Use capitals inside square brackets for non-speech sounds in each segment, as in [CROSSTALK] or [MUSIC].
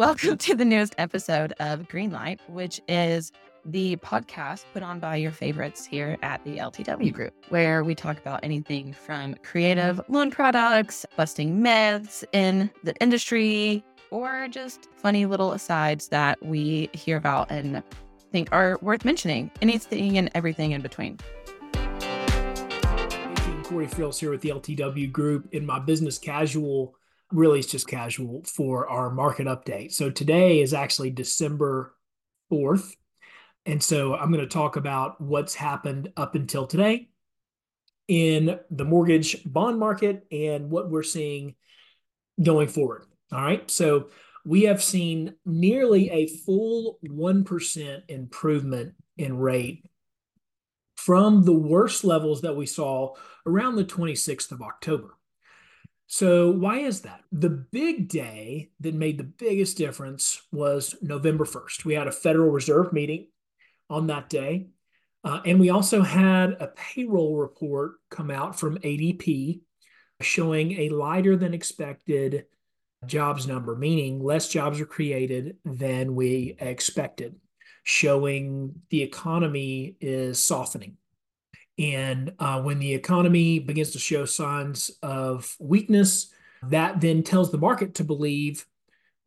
Welcome to the newest episode of Greenlight, which is the podcast put on by your favorites here at the LTW Group, where we talk about anything from creative loan products, busting myths in the industry, or just funny little asides that we hear about and think are worth mentioning. Anything and everything in between. Corey Frills here with the LTW Group in my business casual. Really, it's just casual for our market update. So today is actually December 4th. And so I'm going to talk about what's happened up until today in the mortgage bond market and what we're seeing going forward. All right. So we have seen nearly a full 1% improvement in rate from the worst levels that we saw around the 26th of October. So, why is that? The big day that made the biggest difference was November 1st. We had a Federal Reserve meeting on that day. Uh, and we also had a payroll report come out from ADP showing a lighter than expected jobs number, meaning less jobs are created than we expected showing the economy is softening. And uh, when the economy begins to show signs of weakness, that then tells the market to believe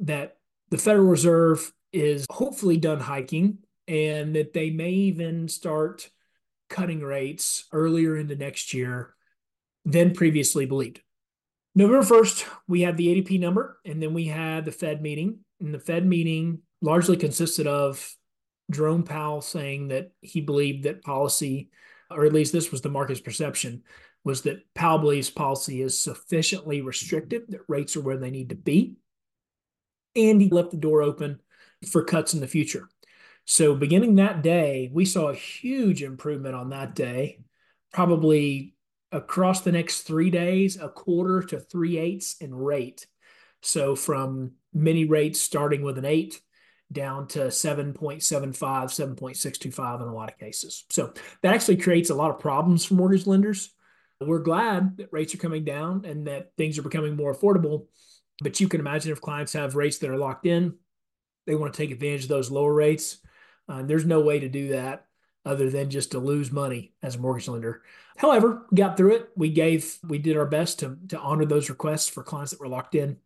that the Federal Reserve is hopefully done hiking and that they may even start cutting rates earlier into next year than previously believed. November 1st, we had the ADP number, and then we had the Fed meeting. And the Fed meeting largely consisted of Jerome Powell saying that he believed that policy, or at least this was the market's perception, was that Powell believes policy is sufficiently restrictive, that rates are where they need to be. And he left the door open for cuts in the future. So, beginning that day, we saw a huge improvement on that day, probably across the next three days, a quarter to three eighths in rate. So, from many rates starting with an eight down to 7.75, 7.625 in a lot of cases. So that actually creates a lot of problems for mortgage lenders. We're glad that rates are coming down and that things are becoming more affordable. But you can imagine if clients have rates that are locked in, they want to take advantage of those lower rates. Uh, there's no way to do that other than just to lose money as a mortgage lender. However, got through it. We gave, we did our best to, to honor those requests for clients that were locked in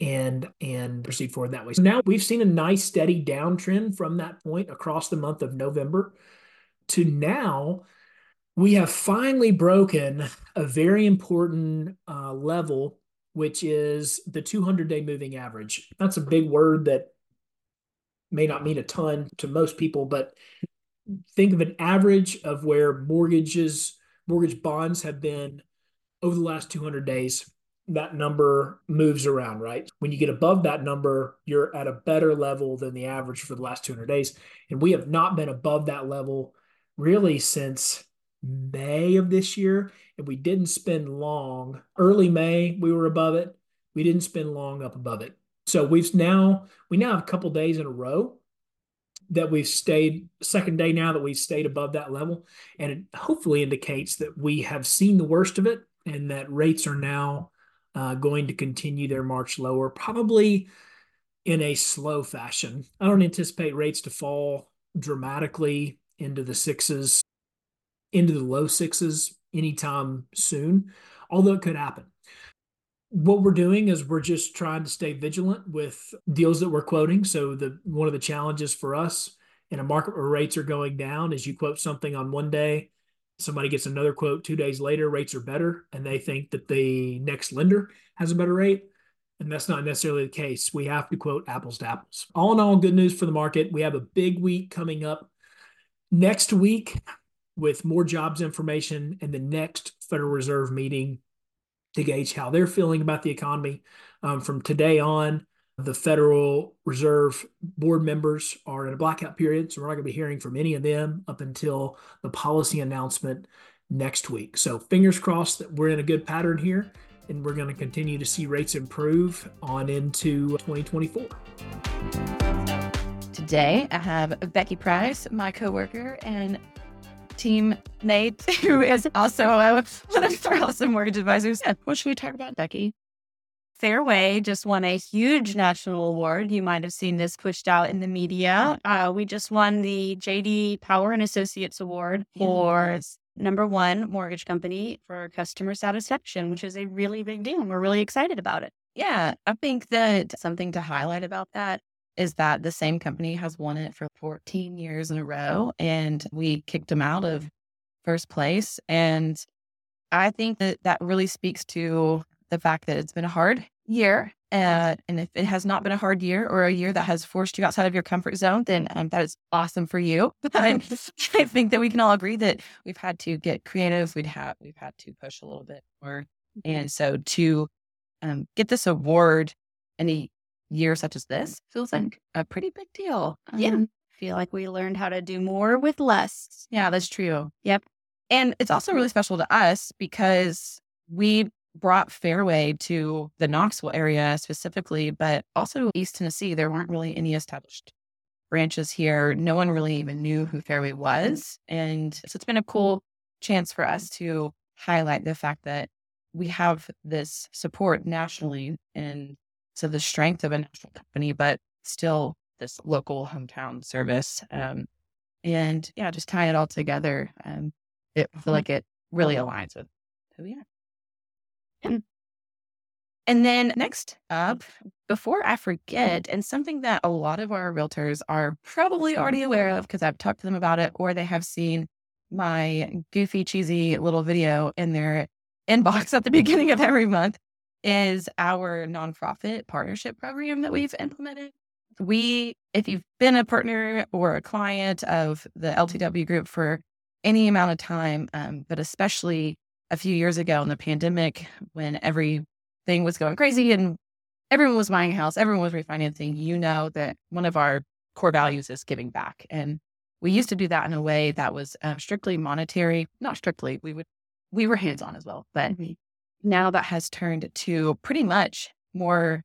and and proceed forward that way. So now we've seen a nice steady downtrend from that point across the month of November to now we have finally broken a very important uh, level, which is the 200 day moving average. That's a big word that may not mean a ton to most people, but think of an average of where mortgages, mortgage bonds have been over the last 200 days that number moves around, right? When you get above that number, you're at a better level than the average for the last 200 days. And we have not been above that level really since May of this year. And we didn't spend long. Early May, we were above it. We didn't spend long up above it. So we've now, we now have a couple days in a row that we've stayed second day now that we've stayed above that level and it hopefully indicates that we have seen the worst of it and that rates are now uh, going to continue their march lower, probably in a slow fashion. I don't anticipate rates to fall dramatically into the sixes, into the low sixes anytime soon, although it could happen. What we're doing is we're just trying to stay vigilant with deals that we're quoting. So the one of the challenges for us in a market where rates are going down is you quote something on one day somebody gets another quote two days later, rates are better, and they think that the next lender has a better rate. And that's not necessarily the case. We have to quote apples to apples. All in all, good news for the market. We have a big week coming up next week with more jobs information and the next Federal Reserve meeting to gauge how they're feeling about the economy. Um, from today on, the Federal Reserve board members are in a blackout period, so we're not going to be hearing from any of them up until the policy announcement next week. So fingers crossed that we're in a good pattern here and we're going to continue to see rates improve on into 2024. Today, I have Becky Price, my coworker and team Nate, who is also one of our awesome mortgage advisors. And what should we talk about, Becky? Fairway just won a huge national award. You might have seen this pushed out in the media. Uh, we just won the JD Power and Associates Award for number one mortgage company for customer satisfaction, which is a really big deal. We're really excited about it. Yeah, I think that something to highlight about that is that the same company has won it for 14 years in a row, and we kicked them out of first place. And I think that that really speaks to the fact that it's been a hard year. Uh, and if it has not been a hard year or a year that has forced you outside of your comfort zone, then um, that is awesome for you. [LAUGHS] I think that we can all agree that we've had to get creative. We'd have we've had to push a little bit more, and so to um, get this award in a year such as this feels like a pretty big deal. Yeah, um, feel like we learned how to do more with less. Yeah, that's true. Yep, and it's also really special to us because we brought Fairway to the Knoxville area specifically, but also East Tennessee. There weren't really any established branches here. No one really even knew who Fairway was. And so it's been a cool chance for us to highlight the fact that we have this support nationally and so the strength of a national company, but still this local hometown service. Um, and yeah, just tie it all together. Um, it, I feel like it really aligns with who we are. [CLEARS THROAT] And then next up, before I forget, and something that a lot of our realtors are probably already aware of because I've talked to them about it, or they have seen my goofy, cheesy little video in their inbox [LAUGHS] at the beginning of every month, is our nonprofit partnership program that we've implemented. We, if you've been a partner or a client of the LTW group for any amount of time, um, but especially a few years ago in the pandemic when everything was going crazy and everyone was buying a house, everyone was refinancing, you know that one of our core values is giving back. And we used to do that in a way that was um, strictly monetary, not strictly, we would, we were hands on as well. But mm-hmm. Now that has turned to pretty much more,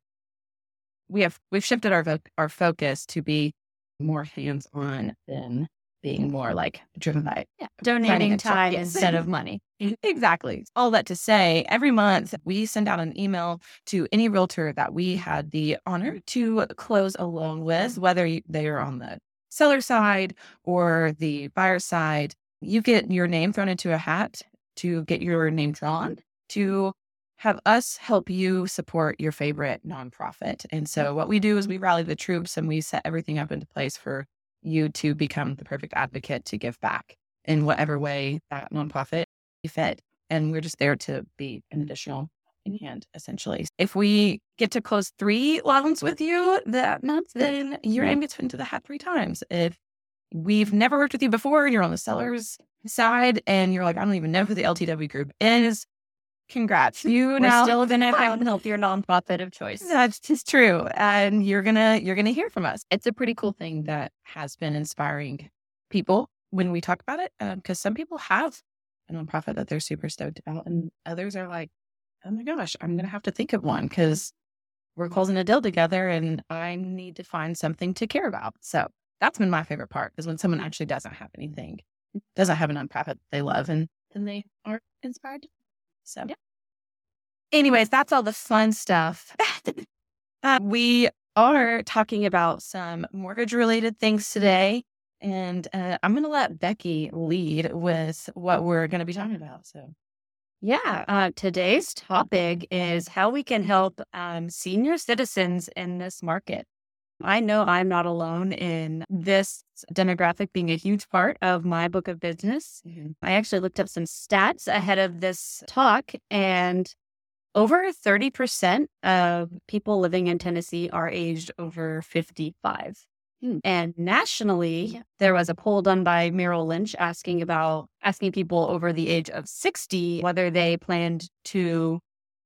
we have, we've shifted our, our focus to be more hands on than being more like driven by yeah, donating time yes. instead of money. exactly. All that to say, every month we send out an email to any realtor that we had the honor to close a loan with, whether they are on the seller side or the buyer side. You get your name thrown into a hat to get your name drawn to have us help you support your favorite nonprofit. And so what we do is we rally the troops and we set everything up into place for you to become the perfect advocate to give back in whatever way that nonprofit you fit. And we're just there to be an additional in hand, essentially. If we get to close three loans with you that month, then your name gets put into the hat three times. If we've never worked with you before, and you're on the seller's side, and you're like, I don't even know who the LTW group is, Congrats. [LAUGHS] You We're now still to help your nonprofit of choice. That's just true. And you're going to, you're going to hear from us. It's a pretty cool thing that has been inspiring people when we talk about it. Because um, some people have a nonprofit that they're super stoked about. And others are like, oh my gosh, I'm going to have to think of one because we're closing a deal together and I need to find something to care about. So that's been my favorite part is when someone actually doesn't have anything, doesn't have a nonprofit they love and then they are inspired so, yeah. anyways, that's all the fun stuff. [LAUGHS] uh, we are talking about some mortgage related things today. And uh, I'm going to let Becky lead with what we're going to be talking about. So, yeah, uh, today's topic is how we can help um, senior citizens in this market. I know I'm not alone in this demographic being a huge part of my book of business. Mm-hmm. I actually looked up some stats ahead of this talk, and over 30% of people living in Tennessee are aged over 55. Hmm. And nationally, there was a poll done by Merrill Lynch asking about asking people over the age of 60 whether they planned to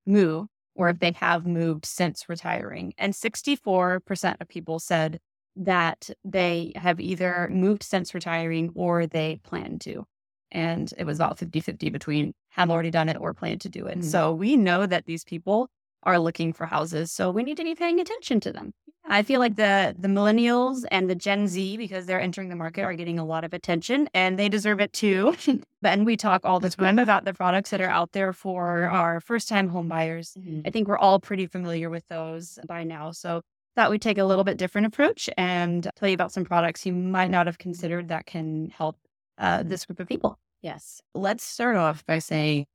move or if they have moved since retiring. And 64% of people said that they have either moved since retiring or they plan to. And it was about 50 50 between have already done it or plan to do it. Mm-hmm. So we know that these people are looking for houses. So we need to be paying attention to them. I feel like the the millennials and the Gen Z, because they're entering the market, are getting a lot of attention and they deserve it too. [LAUGHS] and we talk all the time about the products that are out there for our first time home buyers. Mm-hmm. I think we're all pretty familiar with those by now. So thought we'd take a little bit different approach and tell you about some products you might not have considered that can help uh, this group of people. Yes. Let's start off by saying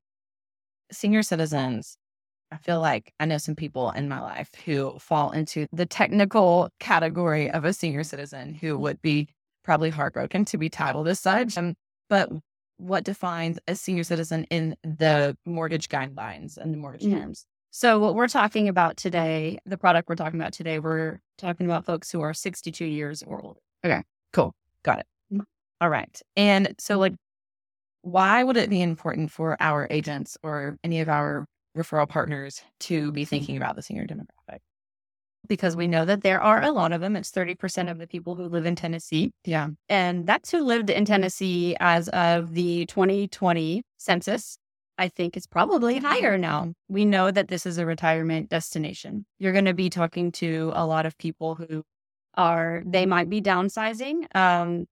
senior citizens I feel like I know some people in my life who fall into the technical category of a senior citizen who would be probably heartbroken to be titled as such. Um, but what defines a senior citizen in the mortgage guidelines and the mortgage mm-hmm. terms? So, what we're talking about today, the product we're talking about today, we're talking about folks who are 62 years or older. Okay, cool. Got it. Mm-hmm. All right. And so, like, why would it be important for our agents or any of our referral partners to be thinking about the senior demographic? Because we know that there are a lot of them. It's 30% of the people who live in Tennessee. Yeah. And that's who lived in Tennessee as of the 2020 census. I think it's probably higher now. We know that this is a retirement destination. You're going to be talking to a lot of people who are, they might be downsizing. Um,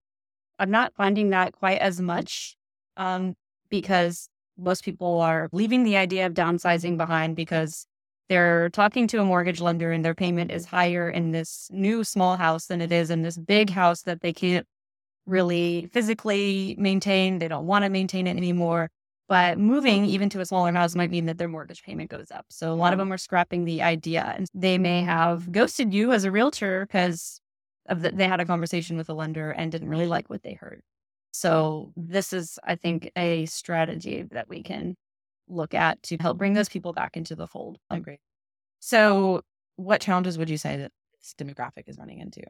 I'm not finding that quite as much um, because most people are leaving the idea of downsizing behind because they're talking to a mortgage lender and their payment is higher in this new small house than it is in this big house that they can't really physically maintain. They don't want to maintain it anymore. But moving even to a smaller house might mean that their mortgage payment goes up. So a lot of them are scrapping the idea and they may have ghosted you as a realtor because of the, they had a conversation with a lender and didn't really like what they heard. So this is, I think, a strategy that we can look at to help bring those people back into the fold. I agree. So what challenges would you say that this demographic is running into?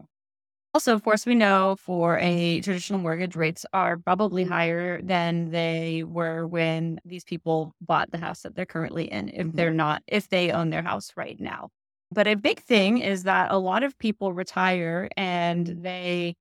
Also, of course, we know for a traditional mortgage, rates are probably higher than they were when these people bought the house that they're currently in, if mm-hmm. they're not, if they own their house right now. But a big thing is that a lot of people retire and they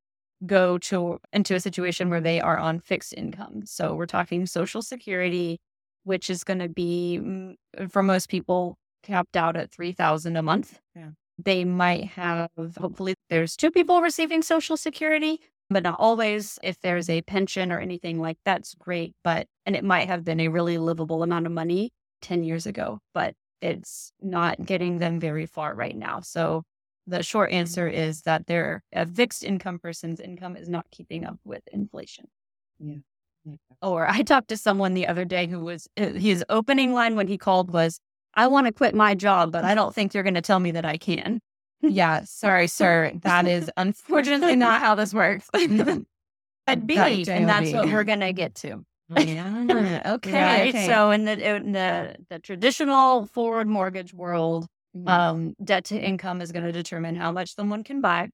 go to into a situation where they are on fixed income. So we're talking social security, which is going to be mm, for most people capped out at 3000 a month. Yeah. They might have hopefully there's two people receiving social security, but not always. If there's a pension or anything like that's great, but and it might have been a really livable amount of money 10 years ago, but it's not getting them very far right now. So the short answer is that their a fixed income person's income is not keeping up with inflation. Yeah. Or I talked to someone the other day who was uh, his opening line when he called was, "I want to quit my job, but I don't think you're going to tell me that I can." [LAUGHS] yeah, sorry, sir. That is unfortunately not how this works. [LAUGHS] [LAUGHS] But B, and that's what we're going to get to. Yeah. Okay. Right? okay. So in the in the the traditional forward mortgage world, Mm-hmm. Um, debt to income is going to determine how much someone can buy.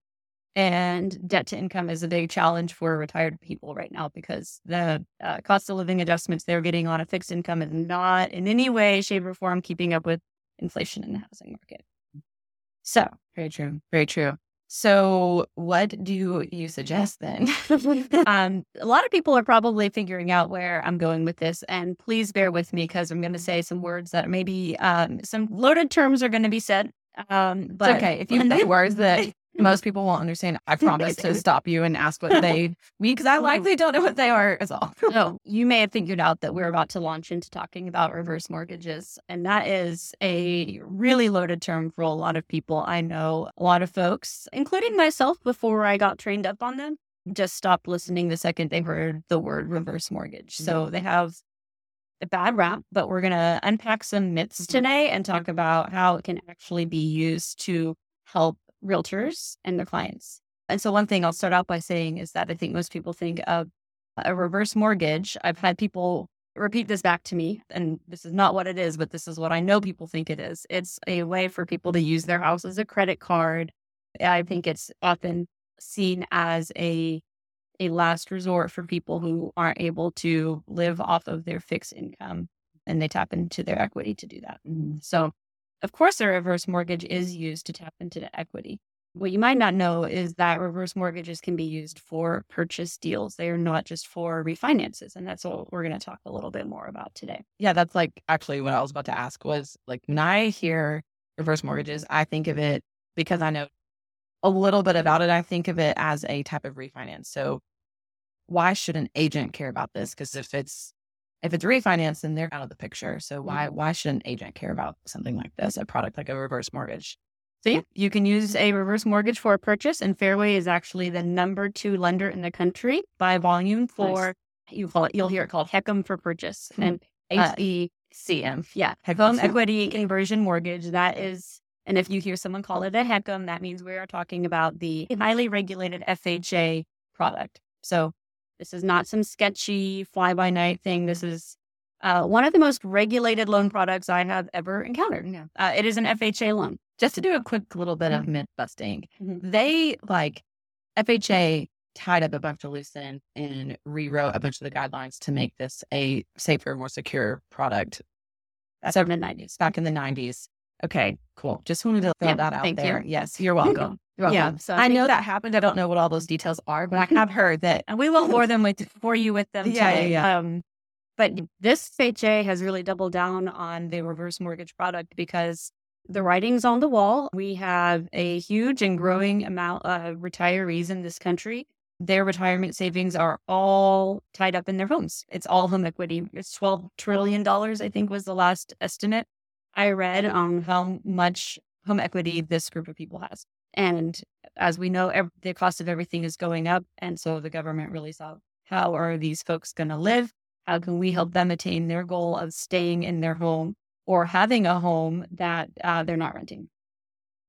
And debt to income is a big challenge for retired people right now because the uh, cost of living adjustments they're getting on a fixed income is not in any way, shape, or form keeping up with inflation in the housing market. So, very true. Very true. So, what do you suggest then? [LAUGHS] um, a lot of people are probably figuring out where I'm going with this, and please bear with me because I'm going to say some words that maybe um, some loaded terms are going to be said. Um, but it's okay if you say words that [LAUGHS] [LAUGHS] most people won't understand. I [LAUGHS] promise to stop you and ask what [LAUGHS] they mean because I likely don't know what they are as all. no, [LAUGHS] you may have figured out that we're about to launch into talking about reverse mortgages. And that is a really loaded term for a lot of people. I know a lot of folks, including myself before I got trained up on them, just stopped listening the second they heard the word reverse mortgage. So they have a bad rap, but we're going to unpack some myths mm-hmm. today and talk about how it can actually be used to help realtors and their clients. And so, one thing I'll start out by saying is that I think most people think of a reverse mortgage. I've had people repeat this back to me, and this is not what it is, but this is what I know people think it is. It's a way for people to use their house as a credit card. I think it's often seen as a a last resort for people who aren't able to live off of their fixed income and they tap into their equity to do that. Mm-hmm. So of course, a reverse mortgage is used to tap into the equity. What you might not know is that reverse mortgages can be used for purchase deals. They are not just for refinances. And that's what we're going to talk a little bit more about today. Yeah, that's like actually what I was about to ask was like when I hear reverse mortgages, I think of it because I know a little bit about it. I think of it as a type of refinance. So why should an agent care about this? Because if it's if it's refinanced, then they're out of the picture. So why mm-hmm. why should an agent care about something like this, a product like a reverse mortgage? So yeah, you can use a reverse mortgage for a purchase, and Fairway is actually the number two lender in the country by volume for nice. you call it. You'll hear it called HECM for purchase hmm. and HECM. Uh, yeah, home equity conversion mortgage. That is, and if you hear someone call it a HECM, that means we are talking about the highly regulated FHA product. So this is not some sketchy fly by night thing. This is uh, one of the most regulated loan products I have ever encountered. Yeah. Uh, it is an FHA loan. Just to do a quick little bit of myth busting, mm-hmm. they like FHA tied up a bunch of loose ends and rewrote a bunch of the guidelines to make this a safer, more secure product. That's so, in the 90s. Back in the 90s. Okay, cool. Just wanted to throw yeah, that out there. You. Yes, you're [LAUGHS] welcome. Yeah, so I, I know that happened. I don't know what all those details are, but I have heard that, and we will [LAUGHS] bore them with for you with them. Yeah, today. yeah, yeah. Um, but this FHA has really doubled down on the reverse mortgage product because the writing's on the wall. We have a huge and growing amount of retirees in this country. Their retirement savings are all tied up in their homes. It's all home equity. It's $12 trillion, I think was the last estimate I read on how much home equity this group of people has. And as we know, ev- the cost of everything is going up. And so the government really saw how are these folks going to live? How can we help them attain their goal of staying in their home or having a home that uh, they're not renting?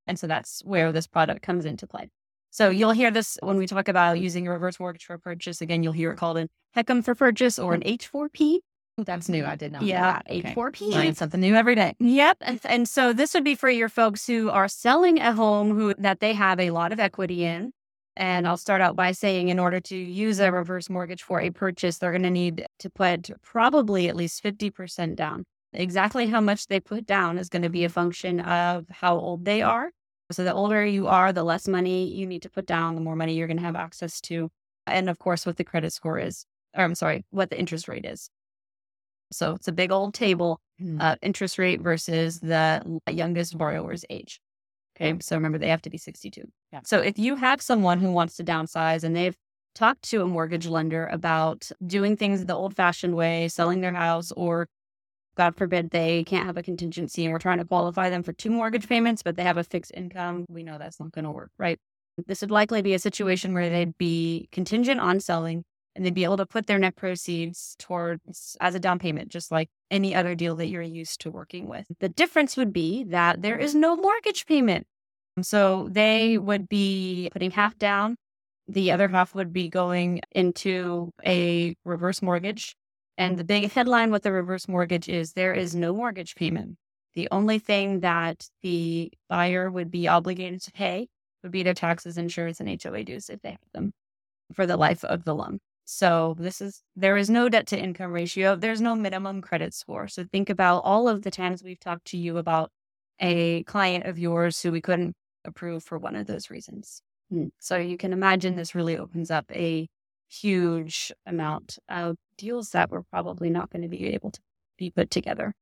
And so that's where this product comes into play. So you'll hear this when we talk about using a reverse mortgage for purchase. Again, you'll hear it called an HECM for purchase or an H4P. That's new. I did not. Yeah, H4P. Learning something new every day. Yep. And, and so this would be for your folks who are selling a home who that they have a lot of equity in and I'll start out by saying, in order to use a reverse mortgage for a purchase, they're going to need to put probably at least 50% down. Exactly how much they put down is going to be a function of how old they are. So, the older you are, the less money you need to put down, the more money you're going to have access to. And of course, what the credit score is, or I'm sorry, what the interest rate is. So, it's a big old table mm-hmm. uh, interest rate versus the youngest borrower's age. Okay. So remember, they have to be 62. Yeah. So if you have someone who wants to downsize and they've talked to a mortgage lender about doing things the old fashioned way, selling their house, or God forbid they can't have a contingency and we're trying to qualify them for two mortgage payments, but they have a fixed income, we know that's not going to work, right? This would likely be a situation where they'd be contingent on selling and they'd be able to put their net proceeds towards as a down payment, just like any other deal that you're used to working with. The difference would be that there is no mortgage payment. So they would be putting half down, the other half would be going into a reverse mortgage. And the big headline with the reverse mortgage is there is no mortgage payment. The only thing that the buyer would be obligated to pay would be their taxes, insurance, and HOA dues if they have them for the life of the loan. So this is there is no debt to income ratio. There's no minimum credit score. So think about all of the times we've talked to you about a client of yours who we couldn't approve for one of those reasons. Hmm. So you can imagine this really opens up a huge amount of deals that we're probably not going to be able to be put together.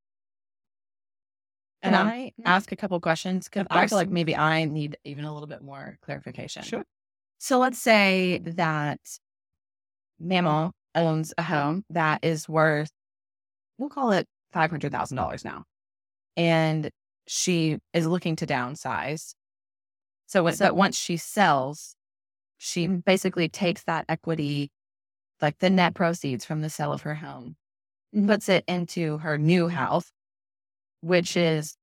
Can um, I ask a couple questions? Because I feel like maybe I need even a little bit more clarification. Sure. So let's say that Mama owns a home that is worth, we'll call it $500,000 now. And she is looking to downsize. So, so once she sells, she basically takes that equity, like the net proceeds from the sale of her home, mm-hmm. puts it into her new house, which is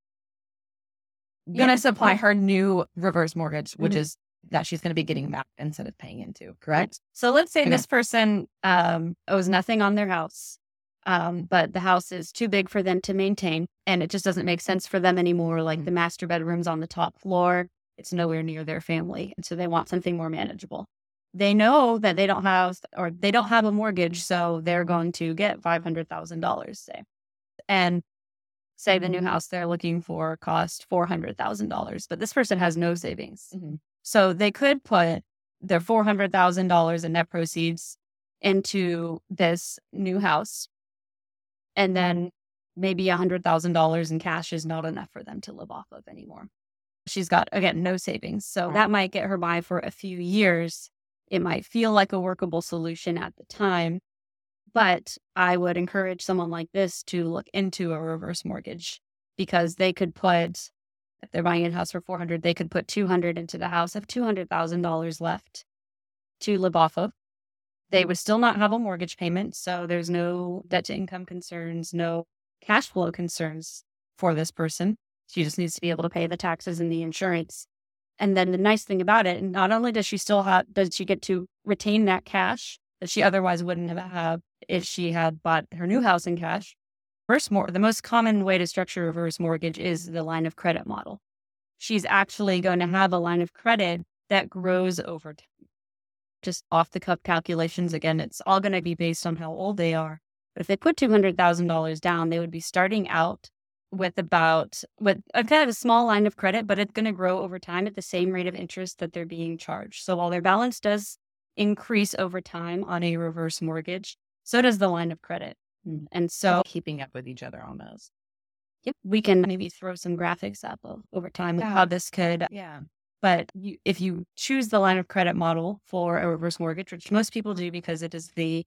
going to supply her new reverse mortgage, which mm-hmm. is that she's going to be getting back instead of paying into, correct? So let's say okay. this person um, owes nothing on their house, um, but the house is too big for them to maintain and it just doesn't make sense for them anymore. Like mm-hmm. the master bedroom's on the top floor, it's nowhere near their family. And so they want something more manageable. They know that they don't have or they don't have a mortgage, so they're going to get $500,000, say. And say the new mm-hmm. house they're looking for cost $400,000, but this person has no savings. Mm-hmm. So they could put their $400,000 in net proceeds into this new house. And then maybe $100,000 in cash is not enough for them to live off of anymore. She's got, again, no savings. So that might get her by for a few years. It might feel like a workable solution at the time. But I would encourage someone like this to look into a reverse mortgage because they could put, if they're buying a house for 400, they could put 200 into the house, have $200,000 left to live off of. They would still not have a mortgage payment. So there's no debt to income concerns, no cash flow concerns for this person. She just needs to be able to pay the taxes and the insurance. And then the nice thing about it, not only does she still have, does she get to retain that cash that she otherwise wouldn't have had if she had bought her new house in cash. First, more the most common way to structure a reverse mortgage is the line of credit model. She's actually going to have a line of credit that grows over time. Just off the cuff calculations, again, it's all going to be based on how old they are. But if they put $200,000 down, they would be starting out with about with a kind of a small line of credit, but it's going to grow over time at the same rate of interest that they're being charged. So while their balance does increase over time on a reverse mortgage, so does the line of credit. Mm. And so keeping up with each other on those. Yep, we can maybe throw some graphics up over time of Yeah. how this could. Yeah. But you, if you choose the line of credit model for a reverse mortgage, which most people do because it is the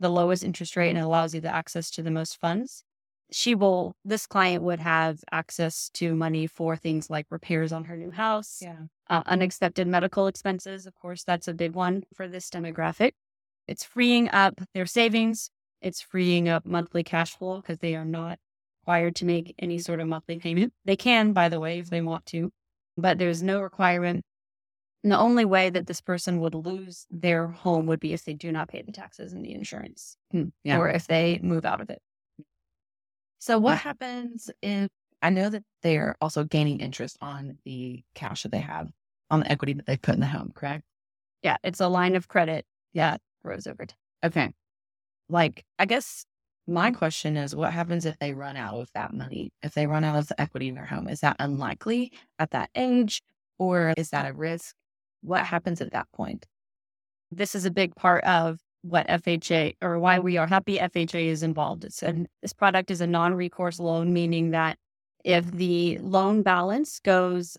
the lowest interest rate and it allows you the access to the most funds, she will. This client would have access to money for things like repairs on her new house, Yeah. uh, unexpected medical expenses. Of course, that's a big one for this demographic. It's freeing up their savings. It's freeing up monthly cash flow because they are not required to make any sort of monthly payment. They can, by the way, if they want to, but there's no requirement. And the only way that this person would lose their home would be if they do not pay the taxes and the insurance, Hmm. Yeah. or if they move out of it. So what Yeah. happens if I know that they're also gaining interest on the cash that they have on the equity that they put in the home, correct? Yeah, it's a line of credit Yeah, grows over time. Okay. Like, I guess my mm-hmm. question is what happens if they run out of that money? If they run out of the equity in their home, is that unlikely at that age or is that a risk? What happens at that point? this is a big part of what FHA or why we are happy FHA is involved. It's an, this product is a non-recourse loan, meaning that if the loan balance goes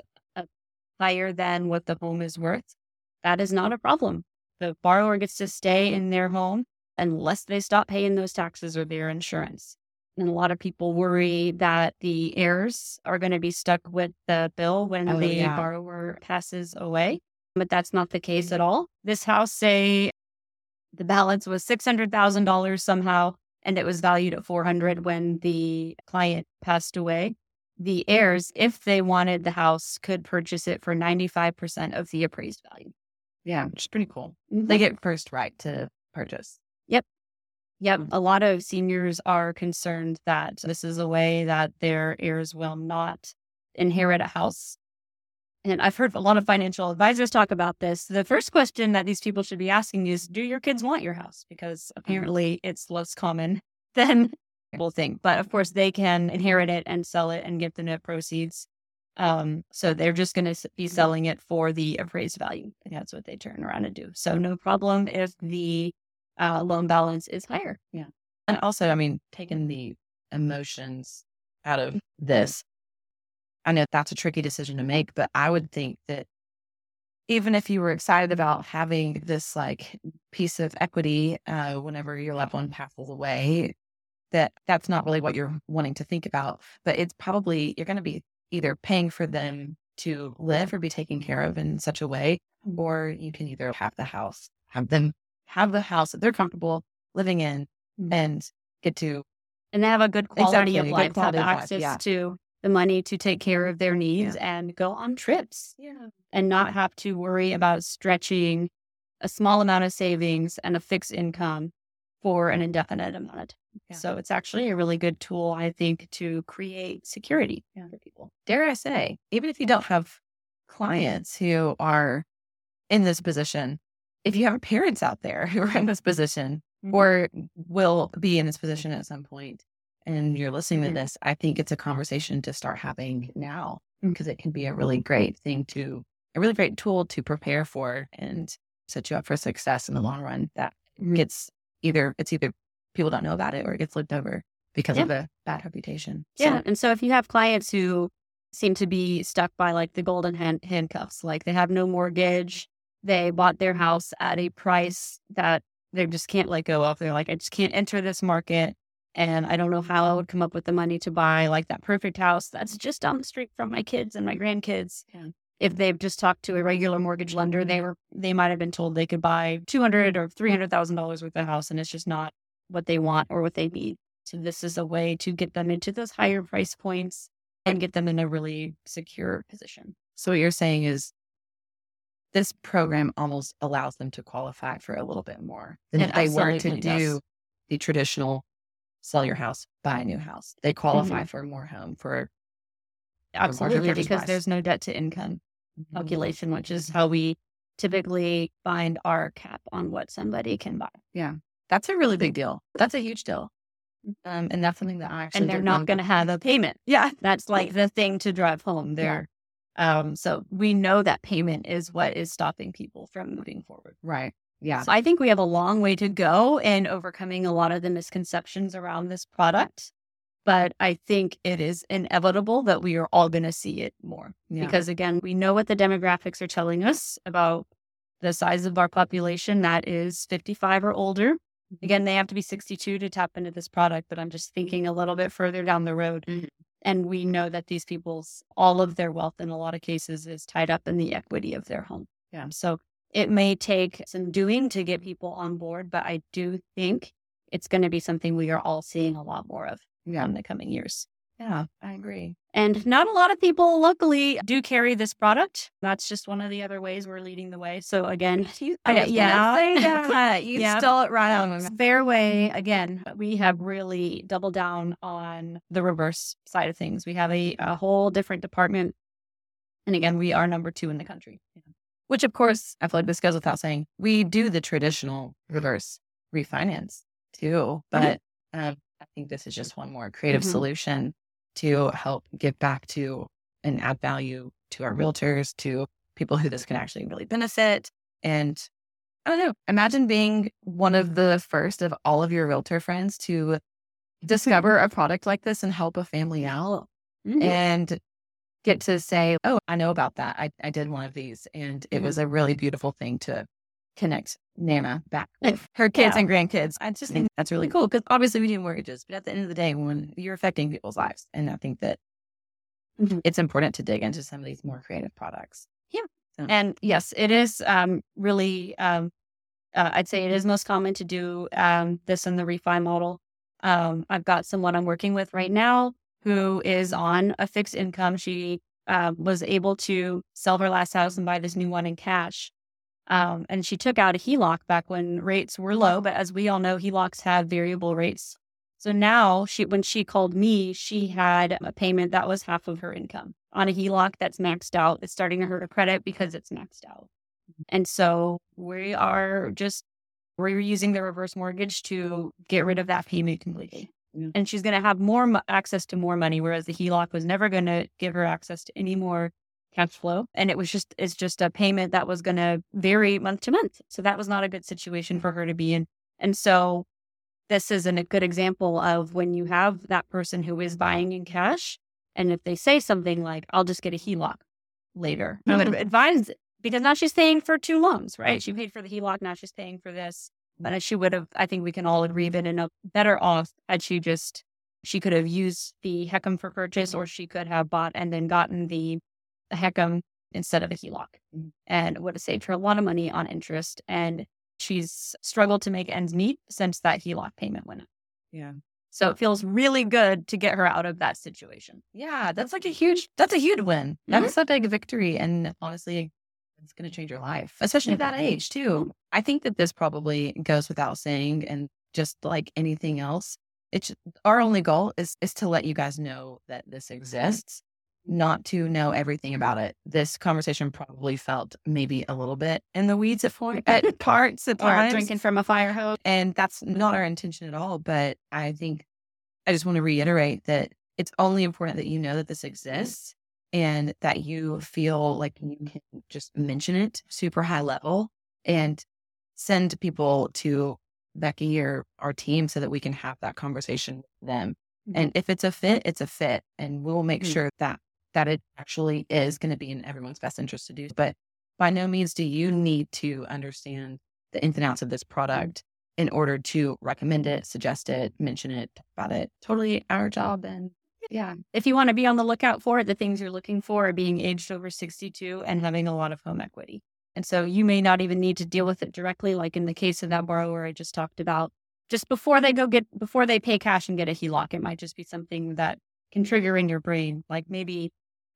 higher than what the home is worth, that is not a problem. The borrower gets to stay in their home unless they stop paying those taxes or their insurance. And a lot of people worry that the heirs are going to be stuck with the bill when Oh, the yeah. borrower passes away but that's not the case at all. This house, say the balance was $600,000 somehow, and it was valued at 400 when the client passed away. The heirs, if they wanted the house, could purchase it for 95% of the appraised value. Yeah, which is pretty cool. They mm-hmm. get first right to purchase. Yep. Yep. Hmm. A lot of seniors are concerned that this is a way that their heirs will not inherit a house. And I've heard a lot of financial advisors talk about this. The first question that these people should be asking is Do your kids want your house? Because mm-hmm. apparently it's less common [LAUGHS] than people think. But of course, they can inherit it and sell it and get the net proceeds. Um, so they're just going to be mm-hmm. selling it for the appraised value. That's what they turn around and do. So no problem if the uh, loan balance is higher. Yeah. And also, I mean, taking the emotions out of this, I know that's a tricky decision to make, but I would think that even if you were excited about having this like piece of equity uh, whenever your loved one passes away, that that's not really what you're wanting to think about. But it's probably you're going to be either paying for them to live or be taken care of in such a way, or you can either have the house, have them have the house that they're comfortable living in, Mhm. and get to And they have a good quality Exactly, of life, quality have of life, access yeah. to the money to take care of their needs and go on trips yeah and not have to worry about stretching a small amount of savings and a fixed income for an indefinite amount of time. Yeah. So it's actually a really good tool, I think, to create security Yeah. for people. dare I say, even if you don't have clients who are in this position, if you have parents out there who are in this position Mhm. or will be in this position at some point and you're listening to this, I think it's a conversation to start having now Mm. because it can be a really great thing to a really great tool to prepare for and set you up for success in the long run that gets either it's either people don't know about it or it gets looked over because Yeah. of a bad reputation. So- Yeah. And so if you have clients who seem to be stuck by like the golden hand- handcuffs, like they have no mortgage, they bought their house at a price that they just can't let go of. They're like, I just can't enter this market. And I don't know how I would come up with the money to buy like that perfect house that's just down the street from my kids and my grandkids. Yeah. If they've just talked to a regular mortgage lender, they were they might have been told they could buy two hundred or three hundred thousand dollars worth of house, and it's just not what they want or what they need. So this is a way to get them into those higher price points and get them in a really secure position. So what you're saying is this program almost allows them to qualify for a little bit more than if they were to do does. the traditional sell your house, buy a new house. They qualify Mm-hmm. for more home for Absolutely, because price. there's no debt to income calculation, which is how we typically find our cap on what somebody can buy. Yeah, that's a really big deal. That's a huge deal. Um, and that's something that I actually and they're didn't going to have a payment. Yeah. That's like the thing to drive home. They're um so we know that payment is what is stopping people from moving forward. Right. Yeah. So I think we have a long way to go in overcoming a lot of the misconceptions around this product. But I think it is inevitable that we are all going to see it more Yeah. because, again, we know what the demographics are telling us about the size of our population that is 55 or older. Again, they have to be 62 to tap into this product, but I'm just thinking a little bit further down the road. Mhm. And we know that these people's, all of their wealth in a lot of cases is tied up in the equity of their home. Yeah. So it may take some doing to get people on board, but I do think it's going to be something we are all seeing a lot more of yeah. in the coming years. Yeah. I agree. And not a lot of people, luckily, do carry this product. That's just one of the other ways we're leading the way. So again, I was yeah. say [LAUGHS] that. You Yeah. stole it right on. Fairway, again, we have really doubled down on the reverse side of things. We have a, a whole different department. And again, we are number two in the country. Which, of course, I feel like this goes without saying. We do the traditional reverse refinance too, but um, I think this is just one more creative Mhm. solution to help give back to and add value to our realtors, to people who this can actually really benefit. And I don't know, imagine being one of the first of all of your realtor friends to discover a product like this and help a family out Mhm. and get to say, Oh, I know about that. I, I did one of these. And it Mhm. was a really beautiful thing to connect Nana back with her kids Yeah. and grandkids. I just think that's really cool because obviously we do mortgages, but at the end of the day, when you're affecting people's lives, and I think that Mhm. it's important to dig into some of these more creative products. Yeah. And yes, it is um, really, um, uh, I'd say it is most common to do um, this in the refi model. Um, I've got someone I'm working with right now who is on a fixed income. She uh, was able to sell her last house and buy this new one in cash. Um, and she took out a HELOC back when rates were low, but as we all know, HELOCs have variable rates. So now she, when she called me, she had a payment that was half of her income on a HELOC that's maxed out. It's starting to hurt her credit because it's maxed out. And so we are just, we're using the reverse mortgage to get rid of that payment completely. Yeah. And she's going to have more mo- access to more money, whereas the HELOC was never going to give her access to any more cash flow. And it was just, it's just a payment that was going to vary month to month. So that was not a good situation for her to be in. And so this is an, a good example of when you have that person who is buying in cash. And if they say something like, I'll just get a HELOC later, I would mm-hmm. advise because now she's paying for two loans, right? She paid for the HELOC, now she's paying for this. But she would have, I think we can all agree, been in a better off had she just, she could have used the HECM for purchase mm-hmm. or she could have bought and then gotten the, the HECM instead of a HELOC Mhm. and would have saved her a lot of money on interest. And she's struggled to make ends meet since that HELOC payment went up. Yeah. So it feels really good to get her out of that situation. Yeah. That's like a huge, that's a huge win. That's a big victory. And honestly, it's going to change your life, especially at that age too. I think that this probably goes without saying. And just like anything else, it's our only goal is, is to let you guys know that this exists, not to know everything about it. This conversation probably felt maybe a little bit in the weeds at, for, at [LAUGHS] parts at times. drinking from a fire hose. And that's not our intention at all. But I think I just want to reiterate that it's only important that you know that this exists and that you feel like you can just mention it super high level and send people to Becky or our team so that we can have that conversation with them. Mm-hmm. And if it's a fit, it's a fit. And we'll make mm-hmm. sure that that it actually is going to be in everyone's best interest to do. But by no means do you need to understand the ins and outs of this mm. product in order to recommend it, suggest it, mention it about it. Totally our job. And yeah, if you want to be on the lookout for it, the things you're looking for are being aged over 62 and having a lot of home equity. And so you may not even need to deal with it directly, like in the case of that borrower I just talked about. Just before they go get, before they pay cash and get a HELOC, it might just be something that can trigger in your brain. Like maybe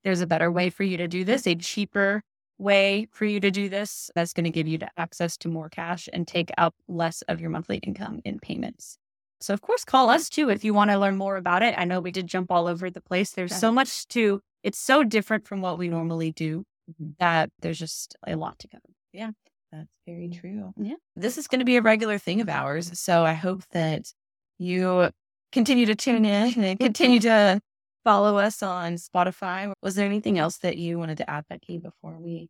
there's a better way for you to do this, a cheaper way for you to do this that's going to give you access to more cash and take up less of your monthly income in payments. So, of course, call us too if you want to learn more about it. I know we did jump all over the place. There's so much to it's so different from what we normally do mm-hmm. that there's just a lot to go. Yeah, that's very true. Yeah. This is going to be a regular thing of ours. So, I hope that you continue to tune in and [LAUGHS] continue to follow us on Spotify. Was there anything else that you wanted to add, Becky, before we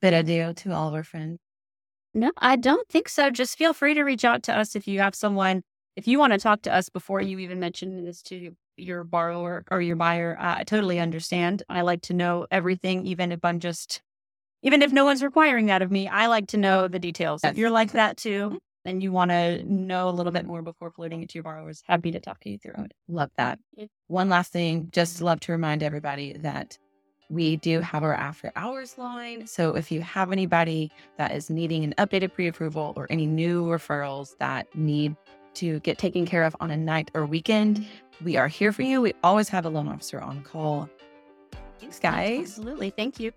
bid adieu to all of our friends? No, I don't think so. Just feel free to reach out to us if you have someone, if you want to talk to us before you even mention this to your borrower or your buyer. I totally understand. I like to know everything, even if I'm just, even if no one's requiring that of me, I like to know the details. If you're like that too, and you want to know a little bit mm-hmm. more before floating it to your borrowers, happy to talk to you through it. Love that. One last thing, just love to remind everybody that we do have our after hours line. So if you have anybody that is needing an updated pre approval or any new referrals that need to get taken care of on a night or weekend, we are here for you. We always have a loan officer on call. Thanks, guys. Absolutely. Thank you.